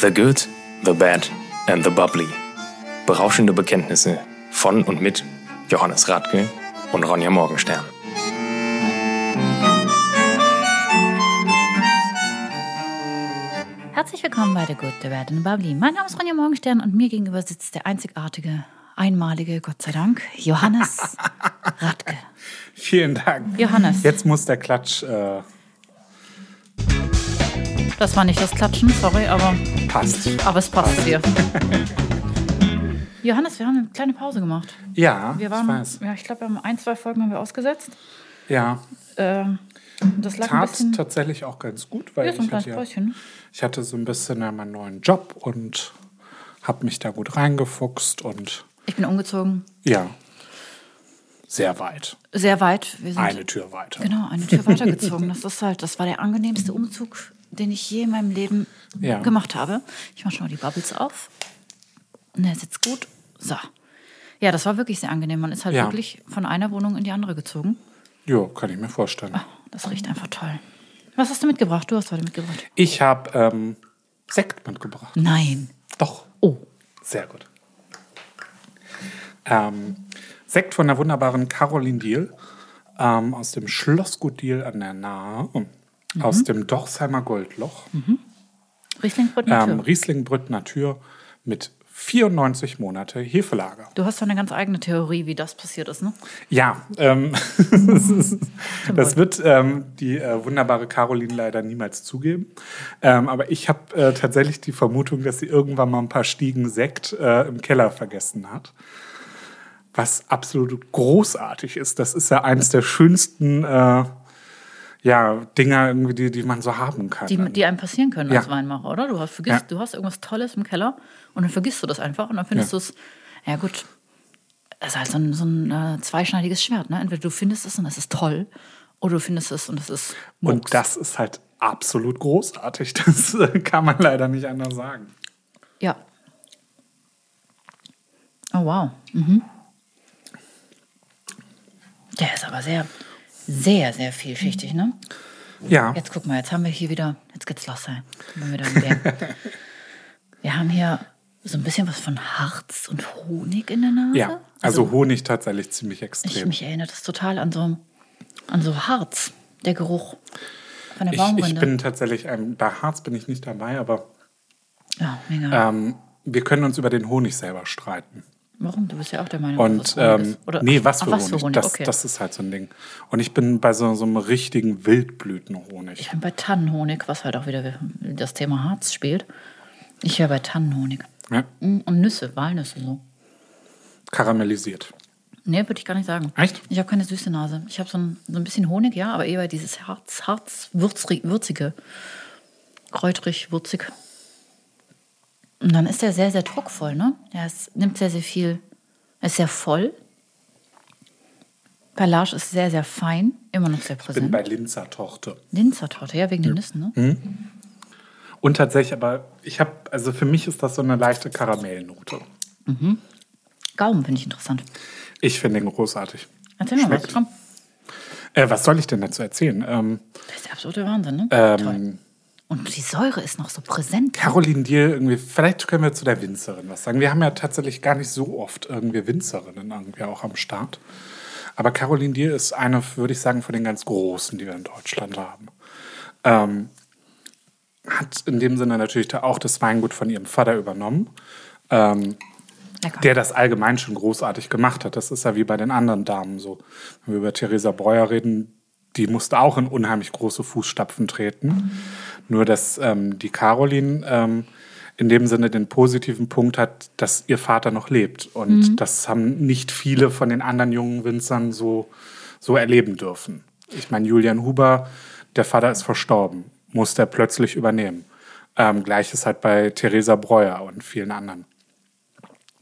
The Good, The Bad and The Bubbly. Berauschende Bekenntnisse von und mit Johannes Radke und Ronja Morgenstern. Herzlich willkommen bei The Good, The Bad and The Bubbly. Mein Name ist Ronja Morgenstern und mir gegenüber sitzt der einzigartige, einmalige, Gott sei Dank, Johannes Radke. Vielen Dank. Johannes. Jetzt muss der Klatsch äh, Das war nicht das Klatschen, sorry, aber, passt. aber es passt dir. Johannes, wir haben eine kleine Pause gemacht. Ja, Wir ich waren, weiß. ja, ich glaube, wir haben ein, zwei Folgen haben wir ausgesetzt. Ja, Ähm, das lag ein tat bisschen. tatsächlich auch ganz gut, weil Ja, so ich, hatte ja, ne? ich hatte so ein bisschen ja meinen neuen Job und habe mich da gut reingefuchst und Ich bin umgezogen. ja, sehr weit. Sehr weit. Eine Tür weiter. Genau, eine Tür weitergezogen. Das ist halt, das war der angenehmste Umzug, den ich je in meinem Leben Ja. gemacht habe. Ich mache schon mal die Bubbles auf. Und der sitzt gut. So. Ja, das war wirklich sehr angenehm. Man ist halt Ja. wirklich von einer Wohnung in die andere gezogen. Ja, kann ich mir vorstellen. Ah, das riecht einfach toll. Was hast du mitgebracht? Du hast heute mitgebracht. Ich habe ähm, Sekt mitgebracht. Nein. Doch. Oh. Sehr gut. Ähm, Sekt von der wunderbaren Caroline Diel ähm, aus dem Schlossgut Diel an der Nahe, Mhm. aus dem Dorsheimer Goldloch. Riesling Brot Natur. Ähm, Riesling Brütt Natur mit 94 Monate Hefelager. Du hast doch eine ganz eigene Theorie, wie das passiert ist, ne? Ja, ähm, das wird ähm, die äh, wunderbare Caroline leider niemals zugeben. Ähm, aber ich habe äh, tatsächlich die Vermutung, dass sie irgendwann mal ein paar Stiegen Sekt äh, im Keller vergessen hat. Was absolut großartig ist. Das ist ja eines der schönsten äh, ja, Dinger, irgendwie, die, die man so haben kann. Die, die einem passieren können als Ja. Weinmacher, oder? Du hast, vergisst, Ja. du hast irgendwas Tolles im Keller und dann vergisst du das einfach und dann findest Ja. du es. Ja, gut. Das ist halt so ein, so ein äh, zweischneidiges Schwert. Ne? Entweder du findest es und es ist toll oder du findest es und es ist Murks. Und das ist halt absolut großartig. Das äh, kann man leider nicht anders sagen. Ja. Oh, wow. Mhm. Der ist aber sehr, sehr, sehr vielschichtig, ne? Ja. Jetzt guck mal, jetzt haben wir hier wieder, jetzt geht's los. Wenn wir, haben hier so ein bisschen was von Harz und Honig in der Nase. Ja, also Honig tatsächlich ziemlich extrem. ich, mich erinnert das total an so, an so Harz, der Geruch von der Ich, Baumrinde. ich bin tatsächlich, ähm, bei Harz bin ich nicht dabei, aber ja, mega. ähm, wir können uns über den Honig selber streiten. Warum? Du bist ja auch der Meinung, Und dass Honig ähm. Oder, nee, was ach, für was Honig? für Honig? Das, okay. das ist halt so ein Ding. Und ich bin bei so, so einem richtigen Wildblütenhonig. ich bin bei Tannenhonig, was halt auch wieder das Thema Harz spielt. Ich wäre bei Tannenhonig. Ja, Mm, Und Nüsse, Walnüsse so. karamellisiert. Nee, würde ich gar nicht sagen. Echt? Ich habe keine süße Nase. Ich habe so ein, so ein bisschen Honig, ja, aber eher dieses Harz, Harz, würzig, würzige. Kräutrig, würzig. Und dann ist der sehr, sehr druckvoll, ne? Der ist, nimmt sehr, sehr viel. Er ist sehr voll. Perlage ist sehr, sehr fein. Immer noch sehr Ich bin präsent. bei Linzer Torte. Linzertorte, ja, wegen den Nüssen, ne? Mhm. Und tatsächlich, aber ich habe, also für mich ist das so eine leichte Karamellnote. Gaumen finde ich interessant. Ich finde den großartig. Erzähl mal was, komm. Äh, was soll ich denn dazu erzählen? Ähm, Das ist der absolute Wahnsinn, ne? ähm, Toll. Und die Säure ist noch so präsent. Caroline Diel, irgendwie, vielleicht können wir zu der Winzerin was sagen. Wir haben ja tatsächlich gar nicht so oft irgendwie Winzerinnen irgendwie auch am Start. Aber Caroline Diel ist eine, würde ich sagen, von den ganz Großen, die wir in Deutschland haben. Ähm, hat in dem Sinne natürlich auch das Weingut von ihrem Vater übernommen, ähm, der das allgemein schon großartig gemacht hat. Das ist ja wie bei den anderen Damen so. Wenn wir über Theresa Breuer reden, die musste auch in unheimlich große Fußstapfen treten. Nur, dass ähm, die Caroline ähm, in dem Sinne den positiven Punkt hat, dass ihr Vater noch lebt. Und das haben nicht viele von den anderen jungen Winzern so, so erleben dürfen. Ich meine, Julian Huber, der Vater ist verstorben, musste er plötzlich übernehmen. Ähm, Gleiches halt bei Theresa Breuer und vielen anderen.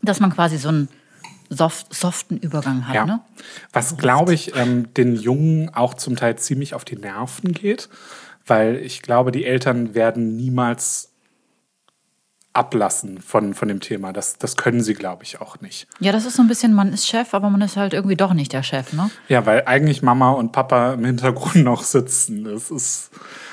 Dass man quasi so einen soft, soften Übergang hat, Ja. ne? Was, glaube ich, ähm, den Jungen auch zum Teil ziemlich auf die Nerven geht, weil ich glaube, die Eltern werden niemals ablassen von, von dem Thema. Das, das können sie, glaube ich, auch nicht. Ja, das ist so ein bisschen, man ist Chef, aber man ist halt irgendwie doch nicht der Chef, ne? Ja, weil eigentlich Mama und Papa im Hintergrund noch sitzen. Das ist.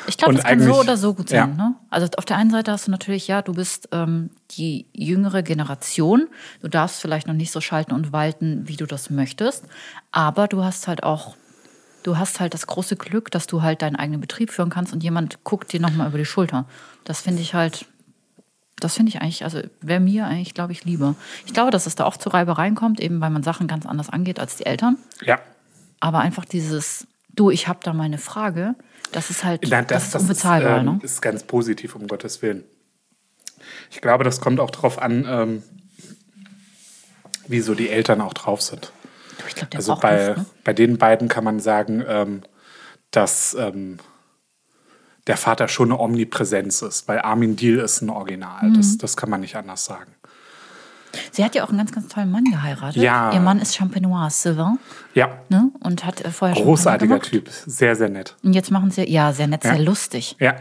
Ich glaube, und das kann so oder so gut sein. Ja. Ne? Also auf der einen Seite hast du natürlich, ja, du bist ähm, die jüngere Generation. Du darfst vielleicht noch nicht so schalten und walten, wie du das möchtest. Aber du hast halt auch, du hast halt das große Glück, dass du halt deinen eigenen Betrieb führen kannst und jemand guckt dir nochmal über die Schulter. Das finde ich halt, das finde ich eigentlich, also wäre mir eigentlich, glaube ich, lieber. Ich glaube, dass es da oft zu Reibereien kommt, eben weil man Sachen ganz anders angeht als die Eltern. Ja. Aber einfach dieses, du, ich habe da mal eine Frage, das ist halt, Nein, das, ist unbezahlbar. ist, ähm, ne? ist ganz positiv, um Gottes Willen. Ich glaube, das kommt auch darauf an, ähm, wie so die Eltern auch drauf sind. Ich glaube, der Also bei, Luft, ne? bei den beiden kann man sagen, ähm, dass ähm, der Vater schon eine Omnipräsenz ist, weil Armin Deal ist ein Original. Mhm. Das, das kann man nicht anders sagen. Sie hat ja auch einen ganz, ganz tollen Mann geheiratet. Ja. Ihr Mann ist Champenois Sylvain Ja, ne? und hat äh, vorher schon großartiger Typ, sehr, sehr nett. Und jetzt machen sie, ja, sehr nett, Ja. sehr lustig. Ja,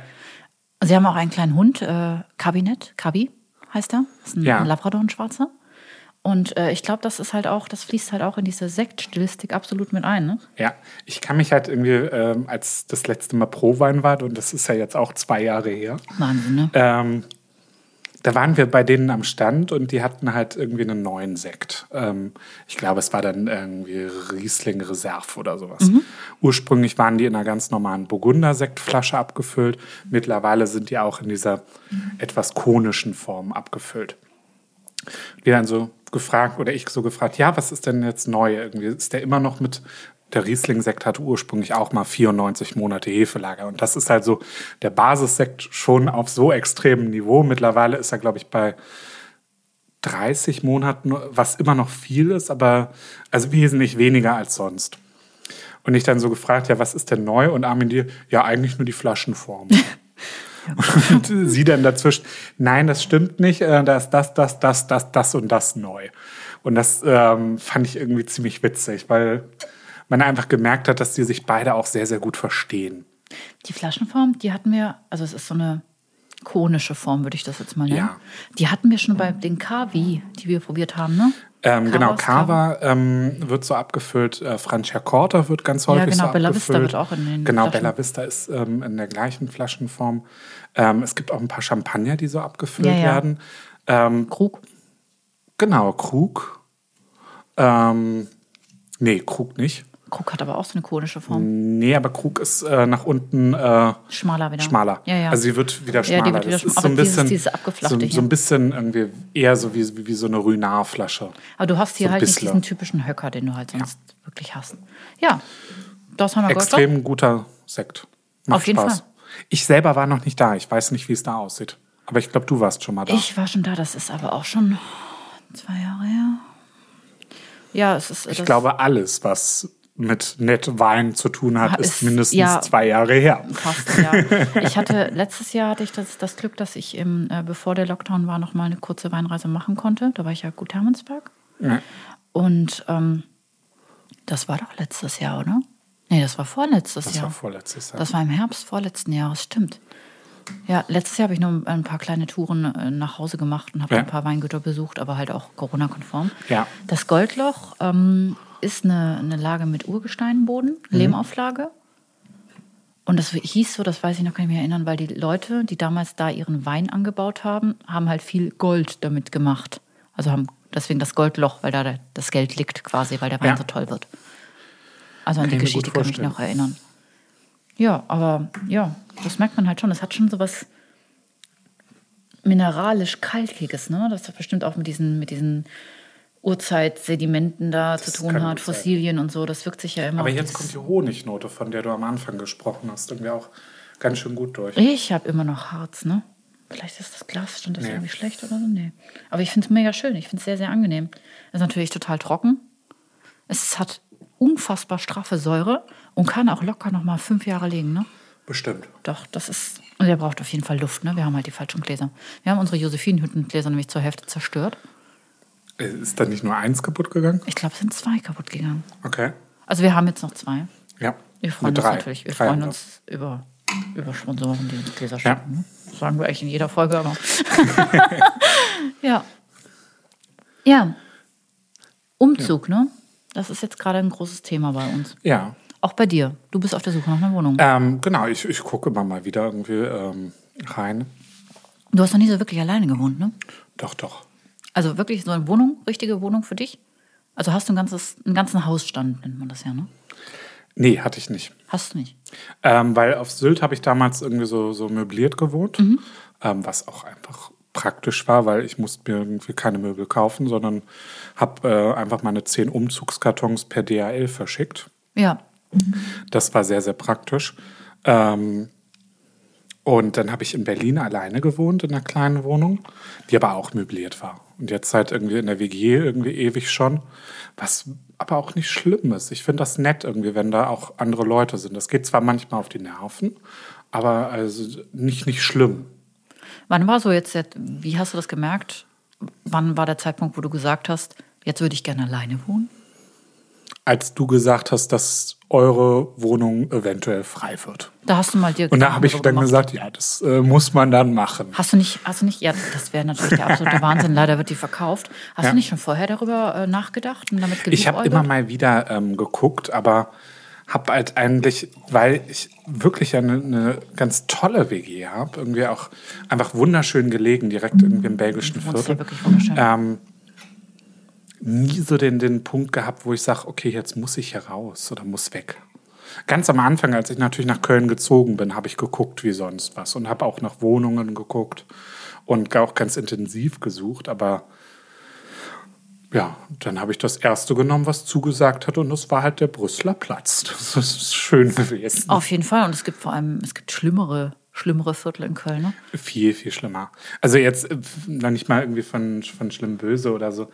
Sie haben auch einen kleinen Hund, äh, Kabinett, Kabi heißt er. Das ist ein, Ja. ein Labrador, ein schwarzer. Und äh, ich glaube, das ist halt auch, das fließt halt auch in diese Sektstilistik absolut mit ein. Ne? ja. Ich kann mich halt irgendwie, ähm, als das letzte Mal Pro-Wein war, und das ist ja jetzt auch zwei Jahre her, Wahnsinn, ne? Ähm, da waren wir bei denen am Stand und die hatten halt irgendwie einen neuen Sekt. Ähm, ich glaube, es war dann irgendwie Riesling Reserve oder sowas. Ursprünglich waren die in einer ganz normalen Burgunder-Sektflasche abgefüllt. Mittlerweile sind die auch in dieser etwas konischen Form abgefüllt. Die dann so gefragt, oder ich so gefragt, ja, was ist denn jetzt neu? Irgendwie ist der immer noch mit, der Riesling-Sekt hatte ursprünglich auch mal 94 Monate Hefelager. Und das ist halt so der Basissekt schon auf so extremem Niveau. Mittlerweile ist er, glaube ich, bei 30 Monaten, was immer noch viel ist, aber also wesentlich weniger als sonst. Und ich dann so gefragt, ja, was ist denn neu? Und Armin dir, ja, eigentlich nur die Flaschenform. Und sie dann dazwischen, nein, das stimmt nicht, äh, da ist das, das, das, das, das und das neu. Und das ähm, fand ich irgendwie ziemlich witzig, weil man einfach gemerkt hat, dass die sich beide auch sehr, sehr gut verstehen. Die Flaschenform, die hatten wir, also es ist so eine konische Form, würde ich das jetzt mal nennen. Ja. Die hatten wir schon bei den Kavi, die wir probiert haben, ne? Ähm, genau, Cava ähm, wird so abgefüllt, äh, Franciacorta wird ganz häufig genau, so Bella abgefüllt. Vista wird auch in den Genau, Flaschen. Bella Vista ist ähm, in der gleichen Flaschenform. Ähm, es gibt auch ein paar Champagner, die so abgefüllt Ja, ja. werden. Ähm, Krug. genau, Krug. Ähm, nee, Krug nicht. Krug hat aber auch so eine konische Form. Nee, aber Krug ist äh, nach unten äh, Schmaler wieder. schmaler. Ja, ja. Also sie wird wieder Ja, die schmaler. wird wieder das schma- ist so ein dieses- bisschen, dieses abgeflachte so, so ein bisschen irgendwie eher so wie, wie, wie so eine Ruinarflasche. Aber du hast hier so halt nicht diesen typischen Höcker, den du halt sonst wirklich hast. Ja, das haben wir Goldstock. Extrem guter Sekt. Macht Auf jeden Spaß. Fall. Ich selber war noch nicht da. Ich weiß nicht, wie es da aussieht. Aber ich glaube, du warst schon mal da. Ich war schon da, das ist aber auch schon zwei Jahre her. Ja, es ist. Ich glaube, alles, was mit nett Wein zu tun hat, ist ist- mindestens ja. zwei Jahre her. Fast, ja. Ich hatte, letztes Jahr hatte ich das, das Glück, dass ich, im, äh, bevor der Lockdown war, noch mal eine kurze Weinreise machen konnte. Da war ich ja gut Hermannsberg. Ja. Und ähm, das war doch letztes Jahr, oder? Nee, das war vorletztes Das Jahr. war vorletztes Jahr. Das war im Herbst vorletzten Jahres, stimmt. Ja, letztes Jahr habe ich nur ein paar kleine Touren äh, nach Hause gemacht und habe Ja. ein paar Weingüter besucht, aber halt auch Corona-konform. Ja. Das Goldloch ähm, ist eine, eine Lage mit Urgesteinboden, Mhm. Lehmauflage. Und das hieß so, das weiß ich noch gar nicht mehr erinnern, weil die Leute, die damals da ihren Wein angebaut haben, haben halt viel Gold damit gemacht. Also haben deswegen das Goldloch, weil da das Geld liegt quasi, weil der Wein Ja. so toll wird. Also an Kann die Geschichte kann ich mich noch erinnern. Ja, aber ja, das merkt man halt schon. Es hat schon so was mineralisch-kalkiges, ne? Das hat bestimmt auch mit diesen, mit diesen Urzeitsedimenten da zu tun hat, gut sein. Fossilien und so. Das wirkt sich ja immer Aber jetzt kommt die Honignote, von der du am Anfang gesprochen hast, irgendwie auch ganz schön gut durch. Ich habe immer noch Harz, ne? Vielleicht ist das Glas, stand das Nee. irgendwie schlecht oder so? Nee. Aber ich finde es mega schön. Ich finde es sehr, sehr angenehm. Es ist natürlich total trocken. Es hat unfassbar straffe Säure und kann auch locker noch mal fünf Jahre liegen, ne? Bestimmt. Doch, das ist. Und der braucht auf jeden Fall Luft, ne? Wir haben halt die falschen Gläser. Wir haben unsere Josephinenhüttengläser nämlich zur Hälfte zerstört. Äh, Ist da nicht nur eins kaputt gegangen? Ich glaube, es sind zwei kaputt gegangen. Okay. Also wir haben jetzt noch zwei. Ja. Wir freuen uns natürlich. Wir Drei freuen uns über über Sponsoren, die uns Gläser Ja. schicken. Ne? Das sagen wir eigentlich in jeder Folge, aber. ja. Ja. Umzug, ne? Das ist jetzt gerade ein großes Thema bei uns. Ja. Auch bei dir. Du bist auf der Suche nach einer Wohnung. Ähm, genau, ich, ich gucke immer mal wieder irgendwie ähm, rein. Du hast noch nie so wirklich alleine gewohnt, ne? Doch, doch. Also wirklich so eine Wohnung, richtige Wohnung für dich? Also hast du ein ganzes, einen ganzen Hausstand, nennt man das ja, ne? Nee, hatte ich nicht. Hast du nicht. Ähm, weil auf Sylt habe ich damals irgendwie so, so möbliert gewohnt, Mhm. ähm, was auch einfach praktisch war, weil ich musste mir irgendwie keine Möbel kaufen, sondern habe äh, einfach meine zehn Umzugskartons per DHL verschickt. Ja. Das war sehr, sehr praktisch. Ähm, und dann habe ich in Berlin alleine gewohnt, in einer kleinen Wohnung, die aber auch möbliert war. Und jetzt halt irgendwie in der WG irgendwie ewig schon, was aber auch nicht schlimm ist. Ich finde das nett irgendwie, wenn da auch andere Leute sind. Das geht zwar manchmal auf die Nerven, aber also nicht, nicht schlimm. Wann war so jetzt, der- wie hast du das gemerkt? Wann war der Zeitpunkt, wo du gesagt hast, jetzt würde ich gerne alleine wohnen? Als du gesagt hast, dass eure Wohnung eventuell frei wird. Da hast du mal dir Und da habe ich dann gemacht. gesagt, ja, das äh, muss man dann machen. Hast du nicht, hast du nicht, ja, das wäre natürlich der absolute Wahnsinn, leider wird die verkauft. Hast Ja. du nicht schon vorher darüber äh, nachgedacht und damit Ich habe immer mal wieder ähm, geguckt, aber habe halt eigentlich, weil ich wirklich eine, eine ganz tolle WG habe, irgendwie auch einfach wunderschön gelegen, direkt irgendwie im belgischen Viertel. ja wirklich wunderschön. Ähm, nie so den, den Punkt gehabt, wo ich sage, okay, jetzt muss ich hier raus oder muss weg. Ganz am Anfang, als ich natürlich nach Köln gezogen bin, habe ich geguckt wie sonst was und habe auch nach Wohnungen geguckt und auch ganz intensiv gesucht, aber ja, dann habe ich das erste genommen, was zugesagt hat und das war halt der Brüsseler Platz. Das ist schön gewesen. Auf jeden Fall. Und es gibt vor allem, es gibt schlimmere, schlimmere Viertel in Köln. Ne? Viel, viel schlimmer. Also jetzt äh, nicht mal irgendwie von, von schlimm böse oder so,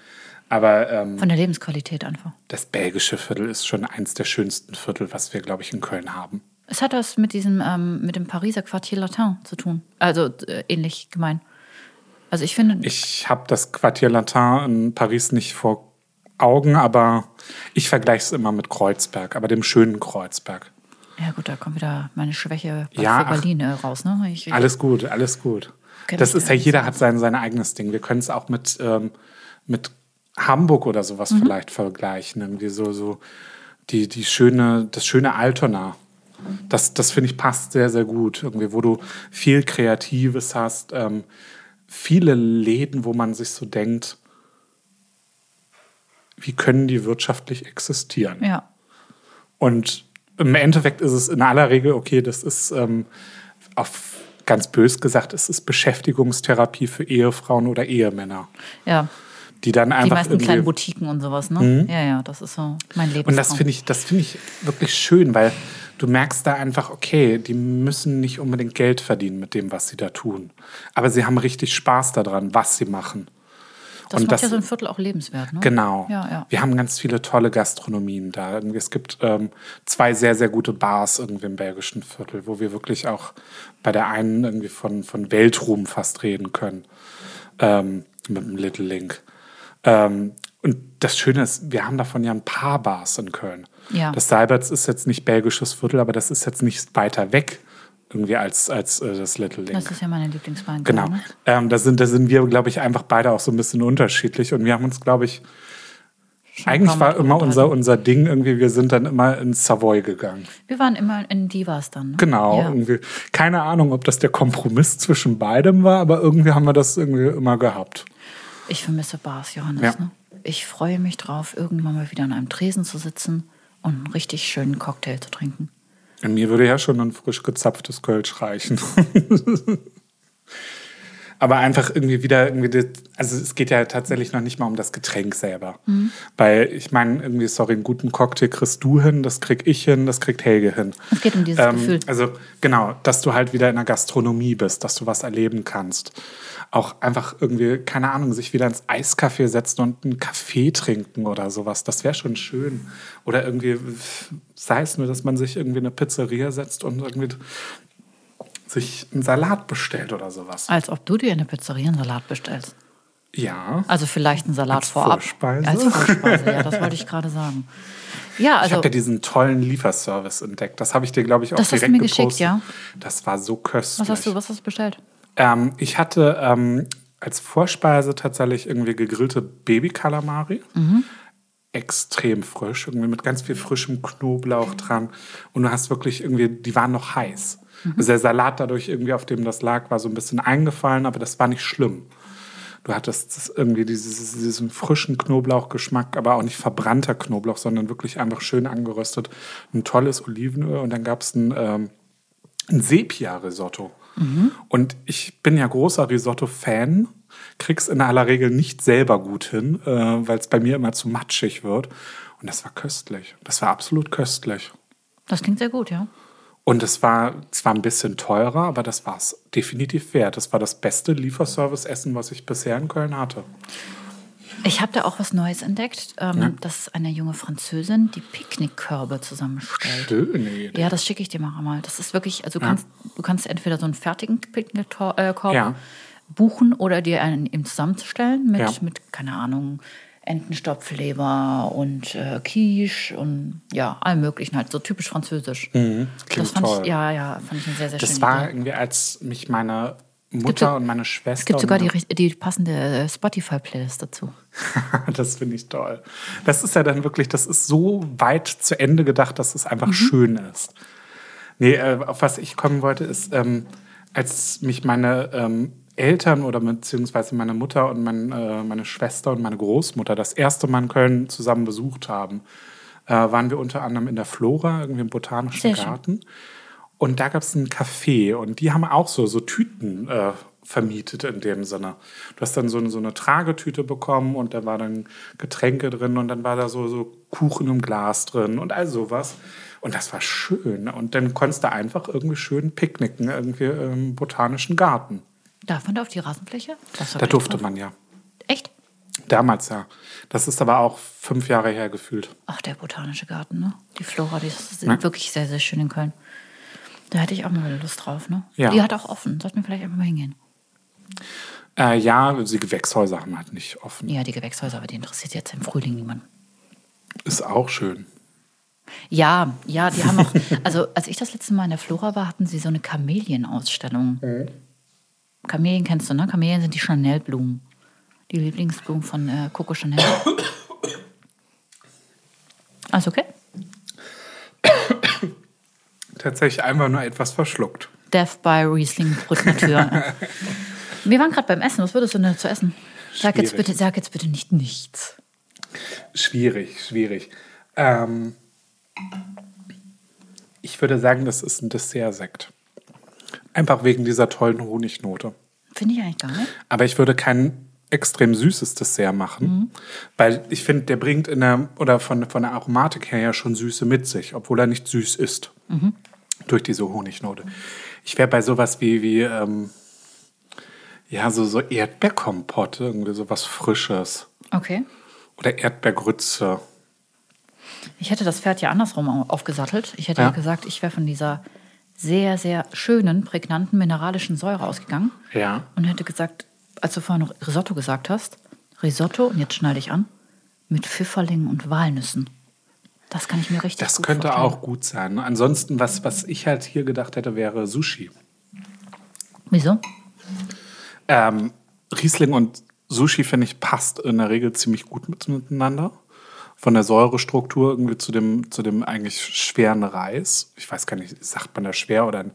aber ähm, Von der Lebensqualität einfach. das belgische Viertel ist schon eins der schönsten Viertel, was wir, glaube ich, in Köln haben. Es hat was mit diesem, ähm, mit dem Pariser Quartier Latin zu tun. Also äh, ähnlich gemein. Also ich finde, Ich habe das Quartier Latin in Paris nicht vor Augen, aber ich vergleiche es immer mit Kreuzberg, aber dem schönen Kreuzberg. ja gut, da kommt wieder meine Schwäche bei Ja, ach. Berlin äh, raus. Ne? Ich, ich, Alles gut, alles gut. Kenn Das ist ja, jeder hat sein, sein eigenes Ding. Wir können es auch mit, ähm, mit Hamburg oder sowas Mhm. vielleicht vergleichen. Irgendwie so, so die, die schöne, das schöne Altona. Das, das finde ich passt sehr, sehr gut. Irgendwie, wo du viel Kreatives hast, ähm, viele Läden, wo man sich so denkt, wie können die wirtschaftlich existieren? ja. Und im Endeffekt ist es in aller Regel, okay, das ist ähm, auf ganz bös gesagt, es ist Beschäftigungstherapie für Ehefrauen oder Ehemänner, ja, die dann die einfach meisten kleinen. Mhm. Boutiquen und sowas. Ne? Ja, ja, das ist so mein Leben. Und das finde ich, das finde ich wirklich schön, weil du merkst da einfach, okay, die müssen nicht unbedingt Geld verdienen mit dem, was sie da tun. Aber sie haben richtig Spaß daran, was sie machen. Das und macht das- ja so ein Viertel auch lebenswert. Ne? Genau. Ja, ja. Wir haben ganz viele tolle Gastronomien da. Es gibt ähm, zwei sehr, sehr gute Bars irgendwie im belgischen Viertel, wo wir wirklich auch bei der einen irgendwie von, von Weltruhm fast reden können. Ähm, mit dem Little Link. Ähm, und das Schöne ist, wir haben davon ja ein paar Bars in Köln. Ja. Das Seiberts ist jetzt nicht belgisches Viertel, aber das ist jetzt nicht weiter weg irgendwie als, als äh, das Little Link. Das ist ja meine Lieblingswein. Genau. Ne? Ähm, da, sind, da sind wir, glaube ich, einfach beide auch so ein bisschen unterschiedlich. Und wir haben uns, glaube ich, Schon eigentlich war immer unser, unser Ding irgendwie, wir sind dann immer ins Savoy gegangen. Wir waren immer in Divas dann. Ne? Genau. Ja. Irgendwie. Keine Ahnung, ob das der Kompromiss zwischen beidem war, aber irgendwie haben wir das irgendwie immer gehabt. Ich vermisse Bars, Johannes. Ja. Ne? Ich freue mich drauf, irgendwann mal wieder an einem Tresen zu sitzen und einen richtig schönen Cocktail zu trinken. Und mir würde ja schon ein frisch gezapftes Kölsch reichen. Aber einfach irgendwie wieder, irgendwie das, also es geht ja tatsächlich noch nicht mal um das Getränk selber. Mhm. Weil ich meine, irgendwie, sorry, einen guten Cocktail kriegst du hin, das krieg ich hin, das kriegt Helge hin. Es geht um dieses Gefühl. Also genau, dass du halt wieder in der Gastronomie bist, dass du was erleben kannst. Auch einfach irgendwie, keine Ahnung, sich wieder ins Eiscafé setzen und einen Kaffee trinken oder sowas. Das wäre schon schön. Oder irgendwie, sei es nur, dass man sich irgendwie in eine Pizzeria setzt und irgendwie sich einen Salat bestellt oder sowas. Als ob du dir in der Pizzeria einen Salat bestellst. Ja. Also vielleicht einen Salat Als vorab. Vorspeise? Als Vorspeise, ja, das wollte ich gerade sagen. Ja, ich also- habe ja diesen tollen Lieferservice entdeckt. Das habe ich dir, glaube ich, auch Das hast du direkt mir geschickt, ja. Das war so köstlich. Was hast du, was hast du bestellt? Ähm, ich hatte ähm, als Vorspeise tatsächlich irgendwie gegrillte Baby-Kalamari. Mhm. Extrem frisch, irgendwie mit ganz viel frischem Knoblauch dran. Und du hast wirklich irgendwie, die waren noch heiß. Mhm. Also der Salat dadurch irgendwie, auf dem das lag, war so ein bisschen eingefallen, aber das war nicht schlimm. Du hattest irgendwie dieses, diesen frischen Knoblauchgeschmack, aber auch nicht verbrannter Knoblauch, sondern wirklich einfach schön angeröstet. Ein tolles Olivenöl und dann gab es ein, ähm, ein Sepia-Risotto. Und ich bin ja großer Risotto-Fan, krieg's in aller Regel nicht selber gut hin, äh, weil es bei mir immer zu matschig wird. Und das war köstlich. Das war absolut köstlich. Das klingt sehr gut, ja. Und es war zwar ein bisschen teurer, aber das war es definitiv wert. Das war das beste Lieferservice-Essen, was ich bisher in Köln hatte. Ich habe da auch was Neues entdeckt. Ähm, Ja. Das ist eine junge Französin, die Picknickkörbe zusammenstellt. Schöne Idee. Ja, das schicke ich dir mal. Das ist wirklich, also du kannst, du kannst entweder so einen fertigen Picknickkorb Ja. buchen oder dir einen eben zusammenstellen mit, Ja. mit keine Ahnung, Entenstopfleber und äh, Quiche und ja, allem möglichen halt, so typisch französisch. das Mhm. Klingt fand toll. ich, ja, ja, fand ich eine sehr, sehr Das schöne war Idee. irgendwie, als mich meine Mutter und meine Schwester. Es gibt sogar die, die passende äh, Spotify-Playlist dazu. das finde ich toll. Das ist ja dann wirklich, das ist so weit zu Ende gedacht, dass es einfach Mhm. schön ist. Nee, äh, auf was ich kommen wollte, ist, ähm, als mich meine ähm, Eltern oder beziehungsweise meine Mutter und mein, äh, meine Schwester und meine Großmutter das erste Mal in Köln zusammen besucht haben, äh, waren wir unter anderem in der Flora, irgendwie im Botanischen Sehr schön. Garten. Und da gab es ein Café und die haben auch so, so Tüten äh, vermietet in dem Sinne. Du hast dann so eine, so eine Tragetüte bekommen und da war dann Getränke drin und dann war da so, so Kuchen im Glas drin und all sowas. Und das war schön. Und dann konntest du einfach irgendwie schön picknicken, irgendwie im Botanischen Garten. Darf man da auf die Rasenfläche? Da durfte drauf. man ja. Echt? Damals ja. Das ist aber auch fünf Jahre her gefühlt. Ach, der botanische Garten, ne? Die Flora, die ist Ja. wirklich sehr, sehr schön in Köln. Da hätte ich auch mal Lust drauf, ne? Ja. Die hat auch offen. Sollten wir vielleicht einfach mal hingehen. Äh, ja, die Gewächshäuser haben halt nicht offen. Ja, die Gewächshäuser, aber die interessiert jetzt im Frühling niemanden. Ist auch schön. Ja, ja, die haben auch, also als ich das letzte Mal in der Flora war, hatten sie so eine Kamelienausstellung. Kamelien kennst du, ne? Kamelien sind die Chanel-Blumen. Die Lieblingsblumen von äh, Coco Chanel. Alles okay? Tatsächlich einfach nur etwas verschluckt. Death by Riesling Brückentür. Wir waren gerade beim Essen. Was würdest du denn zu essen? Sag jetzt, bitte, sag jetzt bitte nicht nichts. Schwierig, schwierig. Ähm, ich würde sagen, das ist ein Dessertsekt. Einfach wegen dieser tollen Honignote. Finde ich eigentlich gar nicht. Aber ich würde kein extrem süßes Dessert machen, weil ich finde, der bringt in der, oder von, von der Aromatik her ja schon Süße mit sich, obwohl er nicht süß ist. Durch diese Honignote. Ich wäre bei sowas wie, wie ähm, ja, so, so Erdbeerkompott, irgendwie sowas Frisches. Okay. Oder Erdbeergrütze. Ich hätte das Pferd ja andersrum au- aufgesattelt. Ich hätte Ja. ja gesagt, ich wäre von dieser sehr, sehr schönen, prägnanten mineralischen Säure ausgegangen. Ja. Und hätte gesagt, als du vorhin noch Risotto gesagt hast, Risotto, und jetzt schneide ich an, mit Pfifferlingen und Walnüssen. Das kann ich mir richtig Das könnte vorstellen. auch gut sein. Ansonsten, was, was ich halt hier gedacht hätte, wäre Sushi. Wieso? Ähm, Riesling und Sushi, finde ich, passt in der Regel ziemlich gut mit- miteinander. Von der Säurestruktur irgendwie zu dem, zu dem eigentlich schweren Reis. Ich weiß gar nicht, sagt man da schwer oder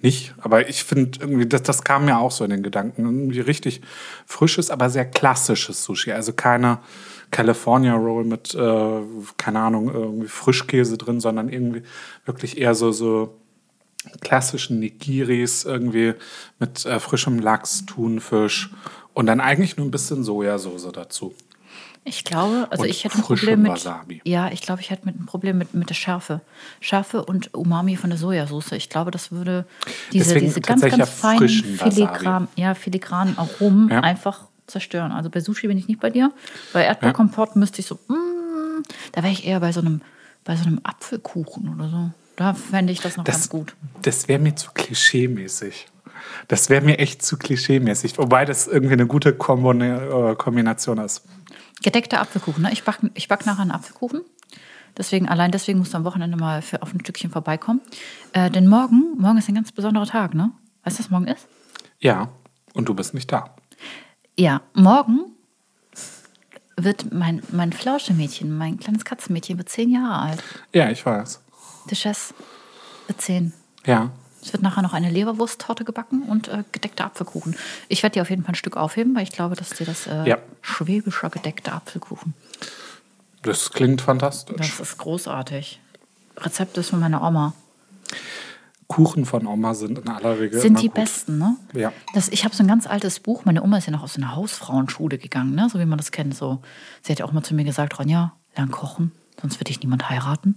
nicht. Aber ich finde irgendwie, das, das kam mir auch so in den Gedanken. Irgendwie richtig frisches, aber sehr klassisches Sushi. Also keine California Roll mit, äh, keine Ahnung, irgendwie Frischkäse drin, sondern irgendwie wirklich eher so, so klassischen Nigiris irgendwie mit äh, frischem Lachs, Thunfisch und dann eigentlich nur ein bisschen Sojasauce dazu. Ich glaube, also Und ich hätte ein Problem mit. Wasabi. Ja, ich glaube, ich hätte mit ein Problem mit, mit der Schärfe. Schärfe und Umami von der Sojasauce. Ich glaube, das würde diese, Deswegen diese ganz, ganz ja feinen, filigran, ja, filigranen Aromen Ja. einfach zerstören. Also bei Sushi bin ich nicht bei dir. Bei Erdbeerkompott müsste ich so, mm, da wäre ich eher bei so einem, bei so einem Apfelkuchen oder so. Da fände ich das noch ganz Das, gut. das wäre mir zu klischee-mäßig. Das wäre mir echt zu klischee-mäßig. Wobei das irgendwie eine gute äh, Kombination ist. Gedeckter Apfelkuchen, ne? Ich backe ich back nachher einen Apfelkuchen. Deswegen, allein deswegen musst du am Wochenende mal für, auf ein Stückchen vorbeikommen. Äh, denn morgen, morgen ist ein ganz besonderer Tag, ne? Weißt du, was morgen ist? Ja, und du bist nicht da. Ja, morgen wird mein, mein Flauschemädchen, mein kleines Katzenmädchen, wird zehn Jahre alt. Ja, ich weiß. Duchesse wird zehn. Ja. Es wird nachher noch eine Leberwursttorte gebacken und äh, gedeckter Apfelkuchen. Ich werde dir auf jeden Fall ein Stück aufheben, weil ich glaube, dass dir das äh, Ja. schwäbischer gedeckter Apfelkuchen. Das klingt fantastisch. Das ist großartig. Rezept ist von meiner Oma. Kuchen von Oma sind in aller Regel Sind die gut. besten, ne? Ja. Das, ich habe so ein ganz altes Buch. Meine Oma ist ja noch aus so einer Hausfrauenschule gegangen, ne? so wie man das kennt. So. Sie hat ja auch mal zu mir gesagt, Ronja, lern kochen, sonst wird dich niemand heiraten.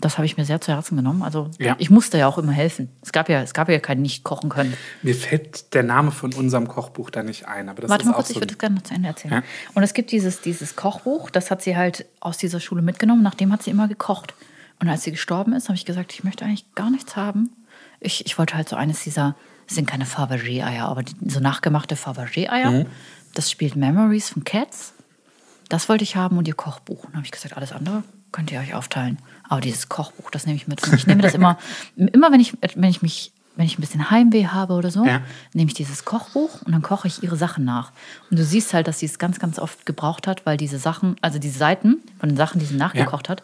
Das habe ich mir sehr zu Herzen genommen. Also Ja. ich musste ja auch immer helfen. Es gab ja, es gab ja kein nicht kochen können. Mir fällt der Name von unserem Kochbuch da nicht ein, aber das Warte ist mal kurz, so ich würde das gerne noch zu Ende erzählen. Ja. Und es gibt dieses, dieses Kochbuch, das hat sie halt aus dieser Schule mitgenommen. Nachdem hat sie immer gekocht. Und als sie gestorben ist, habe ich gesagt, ich möchte eigentlich gar nichts haben. Ich, ich wollte halt so eines dieser, das sind keine Fabergé-Eier, aber die, so nachgemachte Fabergé-Eier. Mhm. Das spielt Memories von Cats. Das wollte ich haben und ihr Kochbuch. Und dann habe ich gesagt, alles andere könnt ihr euch aufteilen. Aber dieses Kochbuch, das nehme ich mit. Ich nehme das immer, immer wenn ich, wenn ich mich, wenn ich ein bisschen Heimweh habe oder so, Ja. nehme ich dieses Kochbuch und dann koche ich ihre Sachen nach. Und du siehst halt, dass sie es ganz, ganz oft gebraucht hat, weil diese Sachen, also diese Seiten von den Sachen, die sie nachgekocht hat,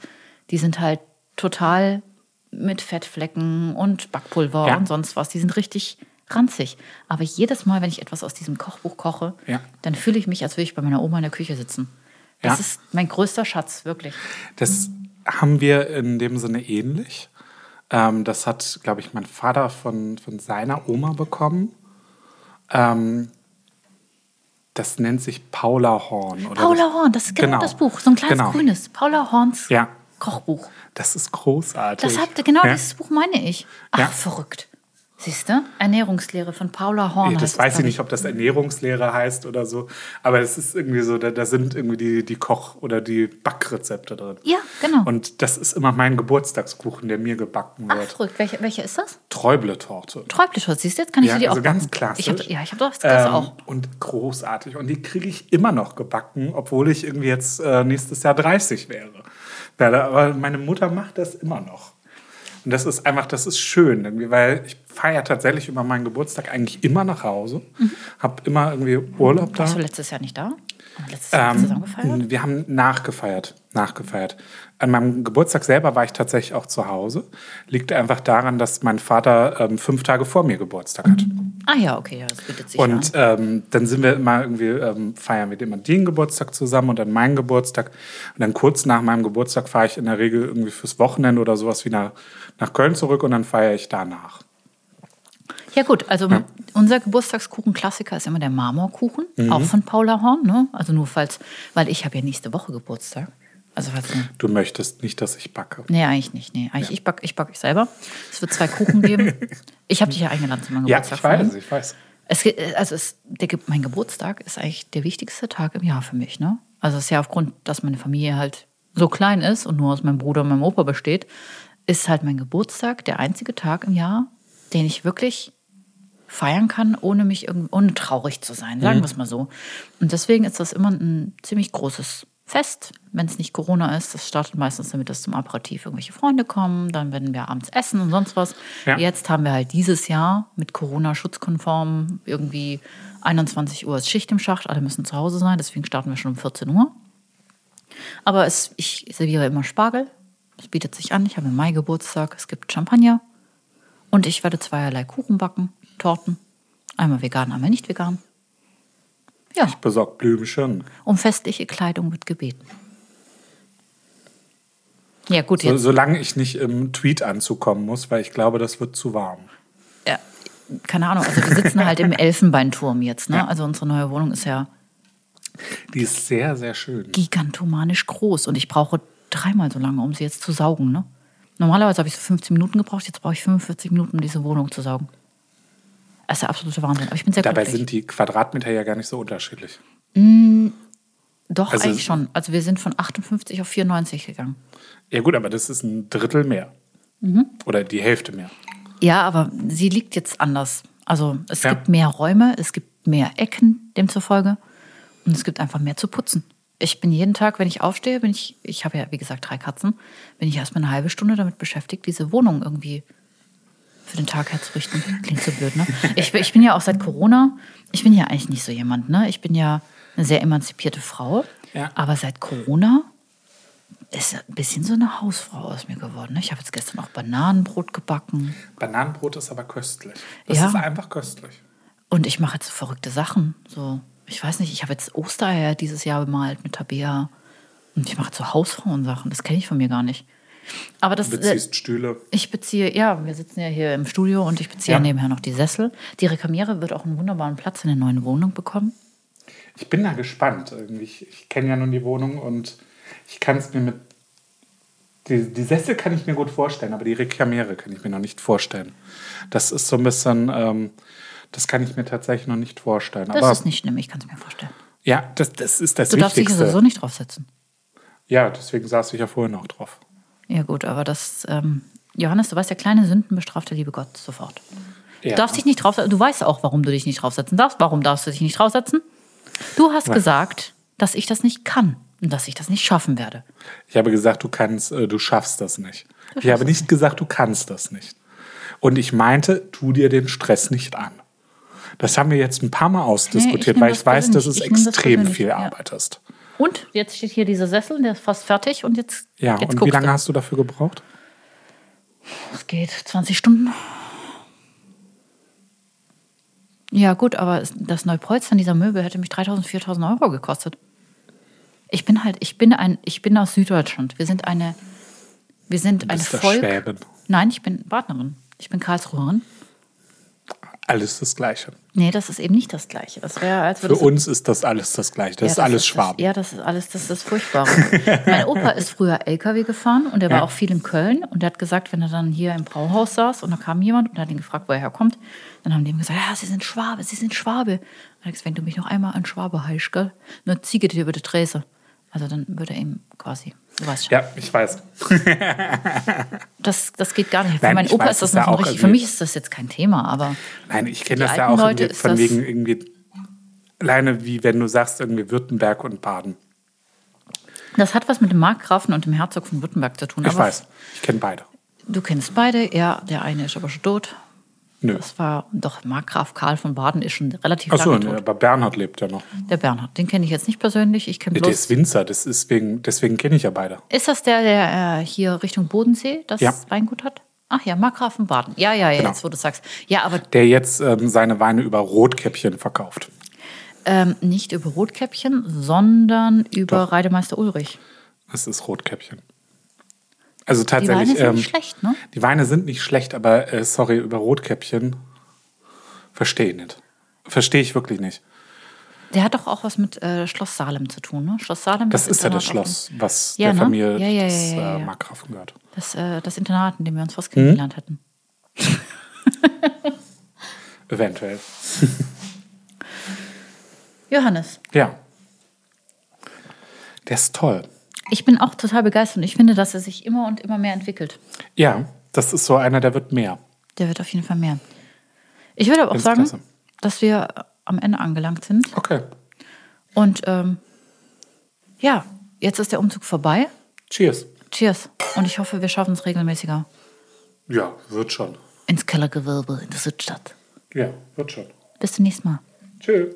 die sind halt total mit Fettflecken und Backpulver Ja. und sonst was. Die sind richtig ranzig. Aber jedes Mal, wenn ich etwas aus diesem Kochbuch koche, Ja. dann fühle ich mich, als würde ich bei meiner Oma in der Küche sitzen. Das Ja. ist mein größter Schatz, wirklich. Das haben wir in dem Sinne ähnlich. Ähm, das hat, glaube ich, mein Vater von, von seiner Oma bekommen. Ähm, das nennt sich Paula Horn. Oder Paula das, Horn, das ist genau, Genau. das Buch. So ein kleines Genau. grünes. Paula Horns Ja. Kochbuch. Das ist großartig. Das habt ihr, genau ja. dieses Buch meine ich. Ach, Ja. verrückt. Siehst du? Ernährungslehre von Paula Horn. Nee, das weiß ich nicht, ob das Ernährungslehre heißt oder so. Aber es ist irgendwie so, da, da sind irgendwie die, die Koch- oder die Backrezepte drin. Ja, genau. Und das ist immer mein Geburtstagskuchen, der mir gebacken Ach, wird. verrückt. Welcher welche ist das? Träubletorte. Träubletorte. Siehst du, jetzt kann ich Ja, dir also auch ganz backen. klassisch. Ich hab, ja, ich habe das, das Ähm, auch. Und großartig. Und die kriege ich immer noch gebacken, obwohl ich irgendwie jetzt äh, nächstes Jahr 30 wäre. Werde. Aber meine Mutter macht das immer noch. Und das ist einfach, das ist schön, irgendwie, weil ich feiere tatsächlich über meinen Geburtstag eigentlich immer nach Hause. Mhm. Hab immer irgendwie Urlaub da. Warst du letztes Jahr nicht da? Letztes Jahr? Ähm, wir haben nachgefeiert, nachgefeiert. An meinem Geburtstag selber war ich tatsächlich auch zu Hause. Liegt einfach daran, dass mein Vater ähm, fünf Tage vor mir Geburtstag hat. Ah ja, okay, ja, das bietet sich Und ähm, dann sind wir immer irgendwie, ähm, feiern wir immer den Geburtstag zusammen und dann meinen Geburtstag. Und dann kurz nach meinem Geburtstag fahre ich in der Regel irgendwie fürs Wochenende oder sowas wieder nach Köln zurück und dann feiere ich danach. Ja gut, also unser Geburtstagskuchen-Klassiker ist immer der Marmorkuchen, Mhm. auch von Paula Horn. Ne? Also nur falls, weil ich habe ja nächste Woche Geburtstag. Also du möchtest nicht, dass ich backe. Nee, eigentlich nicht. Nee, eigentlich ich backe ich back ich selber. Es wird zwei Kuchen geben. Ich habe dich ja eingeladen zu meinem Ja, Geburtstag. ich weiß, ich weiß. Es, also es, der, mein Geburtstag ist eigentlich der wichtigste Tag im Jahr für mich. Ne? Also es ist ja aufgrund, dass meine Familie halt so klein ist und nur aus meinem Bruder und meinem Opa besteht, ist halt mein Geburtstag der einzige Tag im Jahr, den ich wirklich feiern kann, ohne mich irgendwie, ohne traurig zu sein, sagen wir es mal so. Und deswegen ist das immer ein ziemlich großes Fest, wenn es nicht Corona ist. Das startet meistens damit, dass zum Aperitif irgendwelche Freunde kommen, dann werden wir abends essen und sonst was. Ja. Jetzt haben wir halt dieses Jahr mit Corona schutzkonform irgendwie 21 Uhr ist Schicht im Schacht, alle müssen zu Hause sein, deswegen starten wir schon um 14 Uhr. Aber es, ich serviere immer Spargel. Es bietet sich an. Ich habe im Mai Geburtstag. Es gibt Champagner. Und ich werde zweierlei Kuchen backen, Torten. Einmal vegan, einmal nicht vegan. Ja, Besorgt Blümchen. um festliche Kleidung wird gebeten. Ja, gut, So, solange ich nicht im Tweet-Anzug kommen muss, weil ich glaube, das wird zu warm. Ja, keine Ahnung. Also, wir sitzen halt im Elfenbeinturm jetzt. Ne? Also, unsere neue Wohnung ist ja Die ist sehr, sehr schön. gigantomanisch groß und ich brauche dreimal so lange, um sie jetzt zu saugen. Ne? Normalerweise habe ich so 15 Minuten gebraucht, jetzt brauche ich 45 Minuten, um diese Wohnung zu saugen. Das ist der absolute Wahnsinn. Aber ich bin sehr Dabei glücklich. sind die Quadratmeter ja gar nicht so unterschiedlich. Doch, also- eigentlich schon. Also wir sind von 58 auf 94 gegangen. Ja gut, aber das ist ein Drittel mehr. Mhm. Oder die Hälfte mehr. Ja, aber sie liegt jetzt anders. Also es Ja. gibt mehr Räume, es gibt mehr Ecken demzufolge und es gibt einfach mehr zu putzen. Ich bin jeden Tag, wenn ich aufstehe, bin ich, ich habe ja, wie gesagt, drei Katzen, bin ich erstmal eine halbe Stunde damit beschäftigt, diese Wohnung irgendwie für den Tag herzurichten. Klingt so blöd, ne? Ich, bin- ich bin ja auch seit Corona, ich bin ja eigentlich nicht so jemand, ne? Ich bin ja eine sehr emanzipierte Frau. Ja. Aber seit Corona ist ein bisschen so eine Hausfrau aus mir geworden. Ne? Ich habe jetzt gestern auch Bananenbrot gebacken. Bananenbrot ist aber köstlich. Das Ja. ist einfach köstlich. Und ich mache jetzt so verrückte Sachen. So, ich weiß nicht, ich habe jetzt Ostereier dieses Jahr bemalt mit Tabea. Und ich mache jetzt so Hausfrauensachen. Das kenne ich von mir gar nicht. Aber das. Du beziehst Stühle. Ich beziehe, ja, wir sitzen ja hier im Studio und ich beziehe Ja. nebenher noch die Sessel. Die Rekamiere wird auch einen wunderbaren Platz in der neuen Wohnung bekommen. Ich bin da gespannt irgendwie. Ich, ich kenne ja nun die Wohnung und ich kann es mir mit. Die, die Sessel kann ich mir gut vorstellen, aber die Rekamiere kann ich mir noch nicht vorstellen. Das ist so ein bisschen. Ähm, das kann ich mir tatsächlich noch nicht vorstellen. Das aber ist nicht schlimm, ich kann es mir vorstellen. ja, das, das ist das Du darfst dich ja Wichtigste. sowieso nicht draufsetzen. Ja, deswegen saß ich ja vorhin auch drauf. Ja, gut, aber das. Ähm, Johannes, du weißt ja, kleine Sünden bestraft der liebe Gott sofort. Du Ja. darfst dich nicht draufsetzen. Du weißt auch, warum du dich nicht draufsetzen darfst. Warum darfst du dich nicht draufsetzen? Du hast Was? gesagt, dass ich das nicht kann und dass ich das nicht schaffen werde. Ich habe gesagt, du kannst, äh, du schaffst das nicht. Du Ich habe nicht gesagt, du kannst das nicht. Und ich meinte, tu dir den Stress nicht an. Das haben wir jetzt ein paar Mal ausdiskutiert, nehm weil das ich weiß, dass es. Ich das extrem persönlich, viel. Arbeit ist. Und jetzt steht hier dieser Sessel, der ist fast fertig und jetzt, Ja, jetzt und wie lange du. hast du dafür gebraucht? Es geht 20 Stunden. Ja, gut, aber das Neupolstern dieser Möbel hätte mich 3000, 4000 Euro gekostet. Ich bin halt, ich bin ein, ich bin aus Süddeutschland. Wir sind eine, wir sind ein bist der Volk. Schwäbin. Nein, ich bin Partnerin. Ich bin Karlsruherin. Alles das Gleiche. Nee, das ist eben nicht das Gleiche. Das als Für uns ist das alles das Gleiche. Das Ja, ist alles das, Schwaben. Ja, das ist alles, das ist das Furchtbare. mein Opa ist früher LKW gefahren und der war Ja. auch viel in Köln und der hat gesagt, wenn er dann hier im Brauhaus saß und da kam jemand und hat ihn gefragt, wo er herkommt, dann haben die ihm gesagt, ja, sie sind Schwabe, sie sind Schwabe. Er gesagt, wenn du mich noch einmal an Schwabe heißt, gell, dann ziege dir über die Träse. Also dann würde er ihm quasi, du weißt schon. Ja, ich weiß. Das, das geht gar nicht. Für Nein, meinen Opa weiß ist das noch auch richtig. Für mich ist das jetzt kein Thema, aber Nein, ich kenne das ja auch Leute von wegen irgendwie alleine wie wenn du sagst irgendwie Württemberg und Baden. das hat was mit dem Markgrafen und dem Herzog von Württemberg zu tun. Ich weiß, ich kenne beide. Du kennst beide, ja, der eine ist aber schon tot. Nö. Das war doch Markgraf Karl von Baden ist schon relativ Achso, lange ne, tot. aber Bernhard lebt ja noch. Der Bernhard, den kenne ich jetzt nicht persönlich. Ich kenne Der bloß. ist Winzer, das ist wegen, deswegen kenne ich ja beide. Ist das der, der äh, hier Richtung Bodensee das Ja. Weingut hat? Ach ja, Markgraf von Baden. Ja, ja, ja, Genau. jetzt wo du sagst. Ja, aber Der jetzt ähm, seine Weine über Rotkäppchen verkauft. ähm, nicht über Rotkäppchen, sondern über Doch. Reidemeister Ulrich. Es ist Rotkäppchen. Also Die tatsächlich. Weine sind ähm, nicht schlecht, ne? Die Weine sind nicht schlecht, aber äh, sorry, über Rotkäppchen verstehe ich nicht. Verstehe ich wirklich nicht. Der hat doch auch was mit äh, Schloss Salem zu tun, ne? Schloss Salem. Das ist ja das Schloss, was Ja, der ne? Familie Ja, ja, des äh. Markgrafen gehört. Das, äh, das Internat, in dem wir uns Hm? fast kennengelernt hätten. Eventuell. Johannes, Ja. Der ist toll. Ich bin auch total begeistert und ich finde, dass er sich immer und immer mehr entwickelt. Ja, das ist so einer, der wird mehr. Der wird auf jeden Fall mehr. Ich würde aber auch sagen, klasse. dass wir am Ende angelangt sind. Okay. Und ähm, ja, jetzt ist der Umzug vorbei. Cheers. Cheers. Und ich hoffe, wir schaffen es regelmäßiger Ja, wird schon. ins Kellergewölbe in der Südstadt. Ja, wird schon. Bis zum nächsten Mal. Tschüss.